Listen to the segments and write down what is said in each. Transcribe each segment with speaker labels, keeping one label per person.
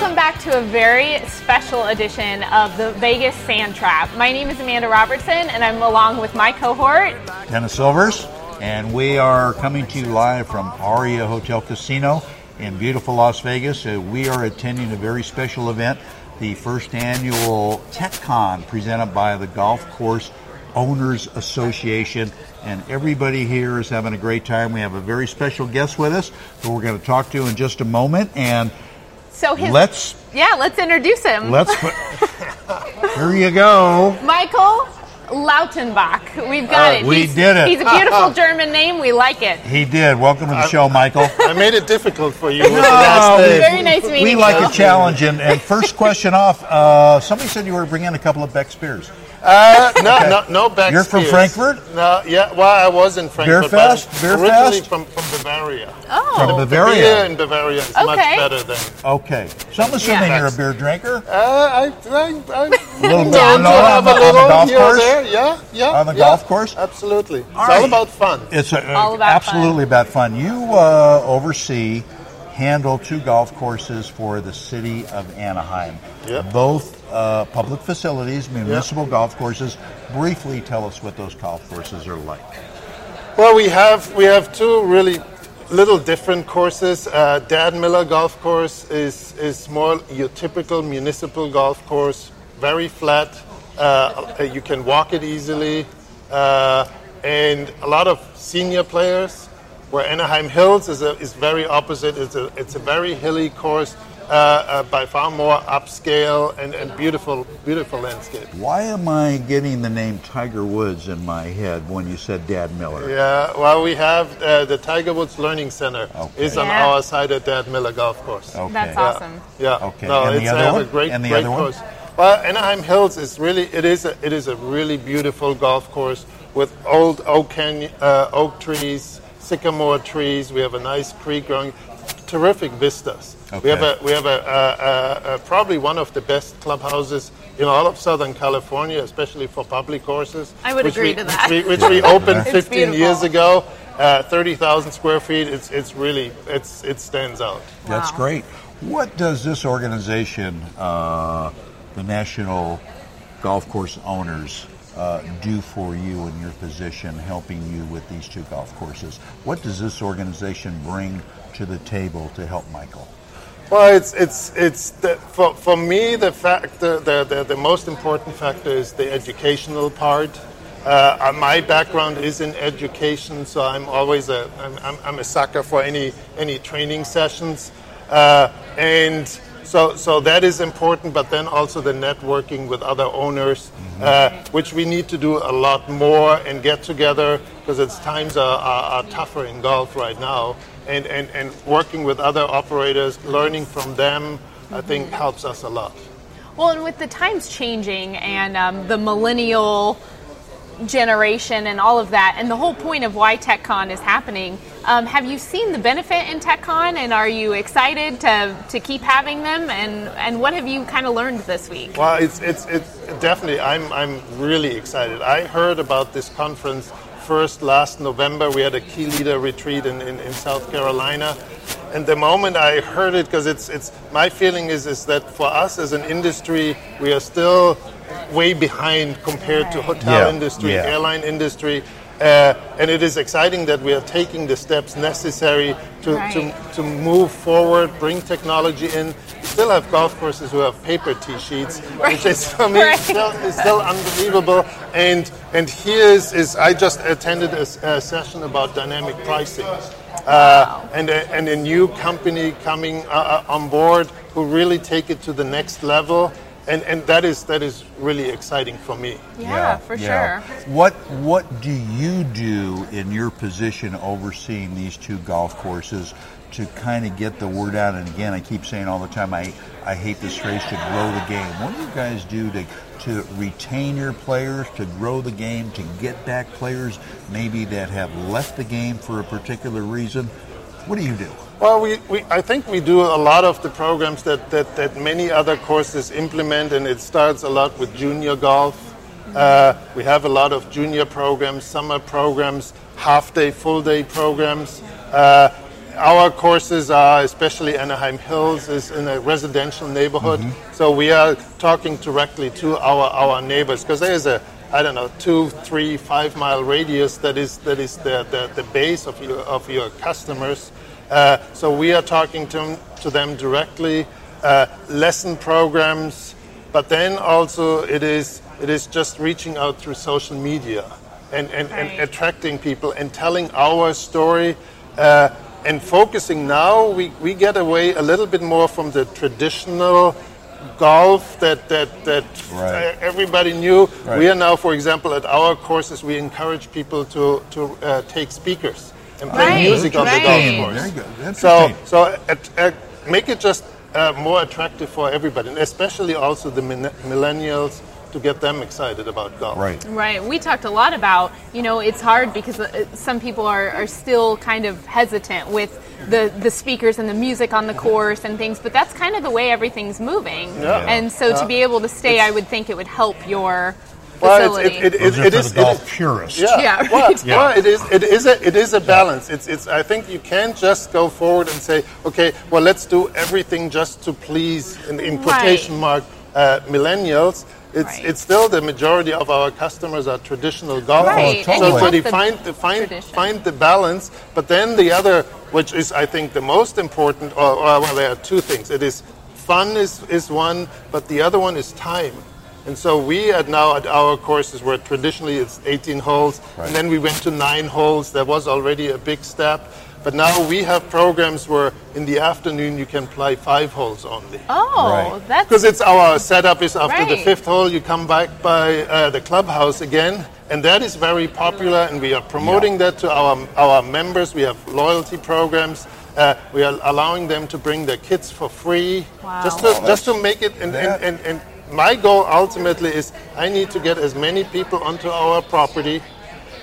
Speaker 1: Welcome back to a very special edition of the Vegas Sand Trap. My name is Amanda Robertson, and I'm along with my cohort,
Speaker 2: Dennis Silvers, and we are coming to you live from Aria Hotel Casino in beautiful Las Vegas. Uh, we are attending a very special event, the first annual TechCon presented by the Golf Course Owners Association. And everybody here is having a great time. We have a very special guest with us who we're going to talk to in just a moment. And
Speaker 1: so his
Speaker 2: let's
Speaker 1: yeah, let's introduce him.
Speaker 2: let's put, here you go.
Speaker 1: Michael Lautenbach. We've got
Speaker 2: Uh,
Speaker 1: it.
Speaker 2: we
Speaker 1: He's-
Speaker 2: did it.
Speaker 1: He's a beautiful German name. We like it.
Speaker 2: He did. Welcome to the show, Michael.
Speaker 3: I made it difficult for you with the
Speaker 2: No,
Speaker 3: last
Speaker 2: we-
Speaker 1: Very nice meeting
Speaker 2: We
Speaker 1: you.
Speaker 2: like a challenge. And, and first question off, uh, somebody said you were bringing a couple of Beck's beers.
Speaker 3: Uh, no, no, no back
Speaker 2: You're from
Speaker 3: Spears.
Speaker 2: Frankfurt?
Speaker 3: No, yeah. Well, I was in Frankfurt. but
Speaker 2: Beerfest?
Speaker 3: I'm Originally from, from Bavaria.
Speaker 1: Oh,
Speaker 2: From
Speaker 3: Beer
Speaker 2: Bavaria.
Speaker 3: in Bavaria is much better than.
Speaker 2: Okay. So I'm assuming
Speaker 1: Yeah.
Speaker 2: you're a beer drinker
Speaker 3: Uh, I, I, I
Speaker 2: little
Speaker 3: known
Speaker 2: down
Speaker 3: to
Speaker 2: low
Speaker 3: have
Speaker 2: on
Speaker 3: a
Speaker 2: the- on the
Speaker 3: little
Speaker 2: golf
Speaker 3: here
Speaker 2: course?
Speaker 3: there. Yeah, yeah.
Speaker 2: On the
Speaker 3: yeah.
Speaker 2: golf course?
Speaker 3: Absolutely. It's all about fun.
Speaker 2: It's a,
Speaker 1: All about
Speaker 2: absolutely about fun. You uh, oversee, handle two golf courses for the city of Anaheim.
Speaker 3: Yep.
Speaker 2: Both uh, public facilities, municipal golf courses. Briefly tell us what those golf courses are like.
Speaker 3: Well, we have we have two really little different courses. Uh, Dad Miller Golf Course is is more your typical municipal golf course, very flat. Uh, you can walk it easily, uh, and a lot of senior players. Where Anaheim Hills is a, is very opposite. It's a it's a very hilly course, uh, uh, by far more upscale and, and beautiful beautiful landscape.
Speaker 2: Why am I getting the name Tiger Woods in my head when you said Dad Miller?
Speaker 3: Yeah, well, we have uh, the Tiger Woods Learning Center
Speaker 2: Okay.
Speaker 3: is on
Speaker 1: Yeah.
Speaker 3: our side at Dad Miller Golf Course.
Speaker 2: Okay.
Speaker 1: That's
Speaker 3: Yeah.
Speaker 1: awesome.
Speaker 3: Yeah.
Speaker 2: Okay,
Speaker 3: No,
Speaker 2: and the
Speaker 3: it's
Speaker 2: other
Speaker 3: uh,
Speaker 2: one?
Speaker 3: a great,
Speaker 2: And the
Speaker 3: great
Speaker 2: other one?
Speaker 3: course. Well, Anaheim Hills is really it is a, it is a really beautiful golf course with old oak canyon, uh, oak trees, sycamore trees. We have a nice creek growing, terrific vistas. We have a we have a, uh uh uh probably one of the best clubhouses in all of Southern California, especially for public courses.
Speaker 1: I would agree
Speaker 3: we-
Speaker 1: to that.
Speaker 3: Which we, which we opened
Speaker 1: It's
Speaker 3: 15 years ago. Uh, 30,000 square feet. It's it's really it's it stands out.
Speaker 2: That's great. What does this organization, uh, the National Golf Course Owners, uh, do for you in your position, helping you with these two golf courses? What does this organization bring to the table to help Michael?
Speaker 3: Well, it's it's it's the, for for me the fact the, the the most important factor is the educational part. Uh, uh, my background is in education, so I'm always a I'm, I'm, a sucker for any any training sessions, uh, and so so that is important. But then also the networking with other owners, uh, which we need to do a lot more and get together because it's times are, are, are tougher in golf right now, and, and and working with other operators, learning from them, I think helps us a lot.
Speaker 1: Well, and with the times changing and um, the millennial generation and all of that, and the whole point of why TechCon is happening, um, have you seen the benefit in TechCon, and are you excited to, to keep having them? And, and what have you kind of learned this week?
Speaker 3: Well, it's it's it's definitely. I'm I'm really excited. I heard about this conference first last November. We had a key leader retreat in, in, in South Carolina, and the moment I heard it, because it's it's my feeling is is that for us as an industry, we are still way behind compared to hotel
Speaker 2: Yeah,
Speaker 3: industry,
Speaker 2: yeah.
Speaker 3: airline industry. Uh, and it is exciting that we are taking the steps necessary to,
Speaker 1: Right.
Speaker 3: to, to move forward, bring technology in. We still have golf courses who have paper tee sheets, which is for me
Speaker 1: Right.
Speaker 3: still, is still unbelievable. And and here is, is I just attended a session about dynamic pricing. Uh, and, a, and a new company coming uh, uh, on board who really take it to the next level. And, and that is that is really exciting for me.
Speaker 1: Yeah, for
Speaker 2: yeah.
Speaker 1: sure.
Speaker 2: What What do you do in your position overseeing these two golf courses to kind of get the word out? And again, I keep saying all the time, I I hate this phrase to grow the game. What do you guys do to to retain your players, to grow the game, to get back players maybe that have left the game for a particular reason? What do you do?
Speaker 3: Well, we, we, I think we do a lot of the programs that, that, that many other courses implement, and it starts a lot with junior golf. Uh, we have a lot of junior programs, summer programs, half day, full day programs. Uh, our courses are, especially Anaheim Hills, is in a residential neighborhood.
Speaker 2: Mm-hmm.
Speaker 3: So we are talking directly to our, our neighbors because there is a I don't know two, three, five mile radius that is that is the, the, the base of your of your customers. Uh, so we are talking to them, to them directly. Uh, lesson programs, but then also it is it is just reaching out through social media and, and,
Speaker 1: Right.
Speaker 3: and attracting people and telling our story uh, and focusing now we, we get away a little bit more from the traditional golf that that, that
Speaker 2: Right.
Speaker 3: uh, everybody knew
Speaker 2: Right.
Speaker 3: we are now for example at our courses we encourage people to, to uh, take speakers and play
Speaker 1: Right,
Speaker 3: music on the golf course so so at, at, make it just uh, more attractive for everybody and especially also the min- millennials to get them excited about golf
Speaker 2: Right.
Speaker 1: Right. We talked a lot about, you know, it's hard because uh, some people are, are still kind of hesitant with the, the speakers and the music on the course and things, but that's kind of the way everything's moving.
Speaker 3: Yeah.
Speaker 1: And so to be able to stay, I would think it would help your
Speaker 3: Well,
Speaker 1: facility.
Speaker 3: it's, it, it, it,
Speaker 2: are
Speaker 3: it
Speaker 2: for
Speaker 3: is
Speaker 2: the
Speaker 3: it
Speaker 2: golf
Speaker 3: is-
Speaker 2: purists.
Speaker 3: Yeah,
Speaker 1: Yeah,
Speaker 3: well,
Speaker 1: right.
Speaker 3: well, it is. It is a. It is a balance. It's. It's. I think you can't just go forward and say, okay, well, let's do everything just to please, in, in
Speaker 1: Right.
Speaker 3: quotation mark, uh, millennials. It's.
Speaker 1: Right.
Speaker 3: It's still the majority of our customers are traditional golfers.
Speaker 1: Right,
Speaker 2: and
Speaker 3: So
Speaker 2: you
Speaker 3: to
Speaker 2: want
Speaker 1: the
Speaker 3: find,
Speaker 1: tradition.
Speaker 3: find the balance, but then the other, which is I think the most important, or, or well, there are two things. It is fun is is one, but the other one is time. And so we at now at our courses where traditionally it's 18 holes,
Speaker 2: Right.
Speaker 3: and then we went to nine holes. That was already a big step. But now we have programs where in the afternoon you can play five holes only.
Speaker 1: oh,
Speaker 2: Right.
Speaker 1: that's
Speaker 3: Because it's our setup is after the fifth hole, you come back by uh, the clubhouse again, and that is very popular, and we are promoting that to our our members. We have loyalty programs. Uh, we are allowing them to bring their kids for free,
Speaker 1: Wow.
Speaker 3: just to just to make it. And,
Speaker 2: that-
Speaker 3: and, and, and my goal ultimately is I need to get as many people onto our property,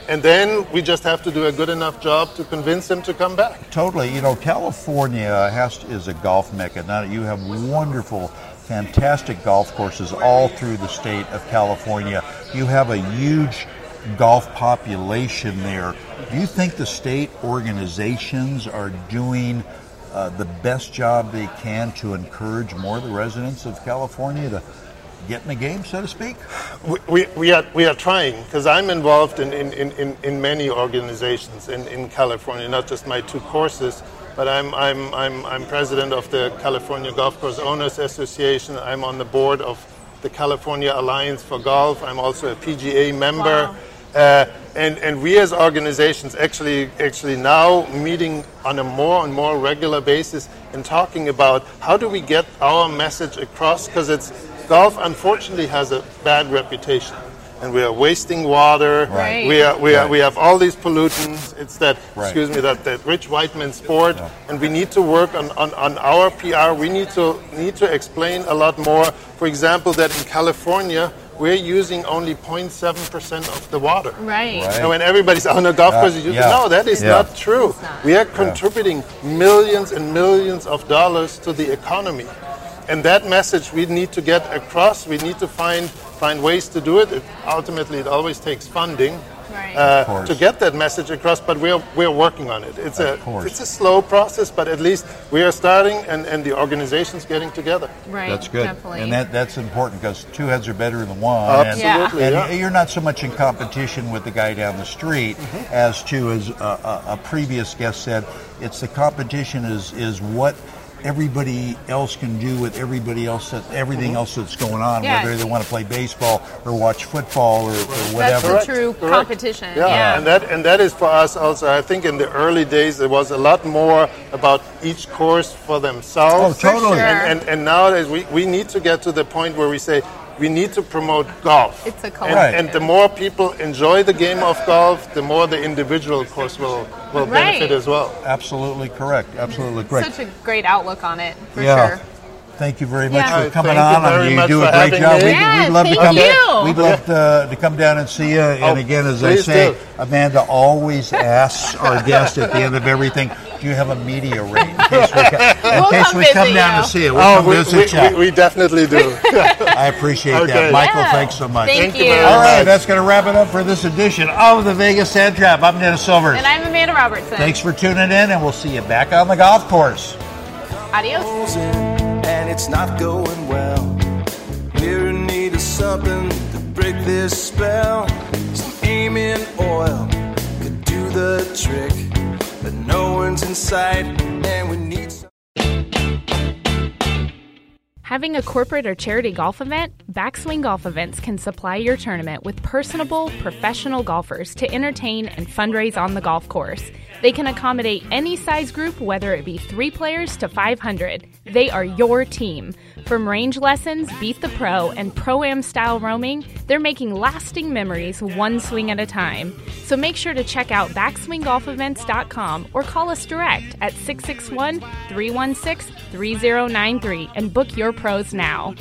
Speaker 3: and then we just have to do a good enough job to convince them to come back.
Speaker 2: Totally. You know, California has is a golf mecca. Now you have wonderful, fantastic golf courses all through the state of California. You have a huge golf population there. Do you think the state organizations are doing uh, the best job they can to encourage more of the residents of California to get in the game, so to speak?
Speaker 3: We, we, we are we are trying because I'm involved in, in, in, in, in many organizations in, in California, not just my two courses, but I'm, I'm, I'm, I'm president of the California Golf Course Owners Association. I'm on the board of the California Alliance for Golf. I'm also a PGA member.
Speaker 1: Wow.
Speaker 3: Uh, and, and we as organizations actually actually now meeting on a more and more regular basis and talking about how do we get our message across because it's golf unfortunately has a bad reputation and we are wasting water
Speaker 1: Right.
Speaker 3: we are we are we have all these pollutants it's that
Speaker 2: Right.
Speaker 3: excuse me that, that rich white man sport and we need to work on, on, on our PR we need to need to explain a lot more for example that in California we're using only 0.7% of the water
Speaker 1: right.
Speaker 2: Right.
Speaker 3: and when everybody's on a golf
Speaker 2: Yeah,
Speaker 3: course, you
Speaker 2: yeah,
Speaker 3: no, that is
Speaker 2: yeah.
Speaker 3: not true.
Speaker 1: not.
Speaker 3: We are contributing millions and millions of dollars to the economy. And that message we need to get across. We need to find find ways to do it. it ultimately, it always takes funding
Speaker 1: Right.
Speaker 3: uh, to get that message across. But we're we're working on it. It's
Speaker 2: Of
Speaker 3: a
Speaker 2: course.
Speaker 3: it's a slow process, but at least we are starting, and, and the organization's getting together.
Speaker 1: right.
Speaker 2: That's good,
Speaker 1: Definitely.
Speaker 2: and that that's important because two heads are better than one. and-
Speaker 3: Absolutely,
Speaker 2: And,
Speaker 3: yeah.
Speaker 2: you're not so much in competition with the guy down the street
Speaker 3: Mm-hmm.
Speaker 2: as to as a, a, a previous guest said. It's the competition is is what everybody else can do with everybody else that everything
Speaker 3: Mm-hmm.
Speaker 2: else that's going on,
Speaker 1: Yeah.
Speaker 2: whether they want to play baseball or watch football or, or
Speaker 1: That's
Speaker 2: whatever.
Speaker 1: the
Speaker 3: Correct,
Speaker 1: true
Speaker 3: correct.
Speaker 1: competition.
Speaker 3: Yeah,
Speaker 1: Yeah.
Speaker 3: and that and that is for us also. I think in the early days there was a lot more about each course for themselves.
Speaker 2: Oh, totally.
Speaker 1: sure.
Speaker 3: And, and, and nowadays we, we need to get to the point where we say we need to promote golf.
Speaker 1: It's a
Speaker 3: and,
Speaker 1: collective.
Speaker 3: and the more people enjoy the game of golf, the more the individual course will, will
Speaker 1: Right.
Speaker 3: benefit as well.
Speaker 2: Absolutely correct. Absolutely correct.
Speaker 1: Such a great outlook on it, for
Speaker 2: yeah.
Speaker 1: sure.
Speaker 2: Thank you very much
Speaker 1: Yeah.
Speaker 2: for coming
Speaker 3: Thank
Speaker 2: on. I mean,
Speaker 3: very
Speaker 2: you
Speaker 3: much
Speaker 2: do
Speaker 3: for
Speaker 2: a great job. We'd,
Speaker 1: Yeah,
Speaker 2: we'd love to come.
Speaker 1: you.
Speaker 2: We'd love to, to come down and see you. And
Speaker 3: Oh,
Speaker 2: again, as I say,
Speaker 3: do.
Speaker 2: Amanda always asks our guest at the end of everything, "Do you have a media rate?" In case we, ca- in
Speaker 1: We'll
Speaker 2: case
Speaker 1: come
Speaker 2: we
Speaker 1: visit
Speaker 2: come down
Speaker 1: you.
Speaker 2: to see it. We'll
Speaker 3: Oh,
Speaker 2: come
Speaker 3: we,
Speaker 2: visit
Speaker 3: we,
Speaker 2: you.
Speaker 3: we, we definitely do.
Speaker 2: I appreciate
Speaker 3: Okay.
Speaker 2: that. Michael,
Speaker 1: Yeah.
Speaker 2: thanks so much.
Speaker 1: Thank,
Speaker 3: Thank you
Speaker 1: you.
Speaker 2: All right, that's going to wrap it up for this edition of the Vegas Sand Trap. I'm Dennis Silvers.
Speaker 1: And I'm Amanda Robertson.
Speaker 2: Thanks for tuning in, and we'll see you back on the golf course.
Speaker 1: Adios.
Speaker 4: and it's not going well. We're in need of something to break this spell. Some aiming oil could do the trick, but no one's in sight, and we need some.
Speaker 1: Having a corporate or charity golf event? Backswing Golf Events can supply your tournament with personable, professional golfers to entertain and fundraise on the golf course. They can accommodate any size group, whether it be three players to 500. They are your team. From range lessons, Beat the Pro, and Pro Am style roaming, they're making lasting memories one swing at a time. So make sure to check out backswinggolfevents.com or call us direct at 661 316 3093 and book your pros now.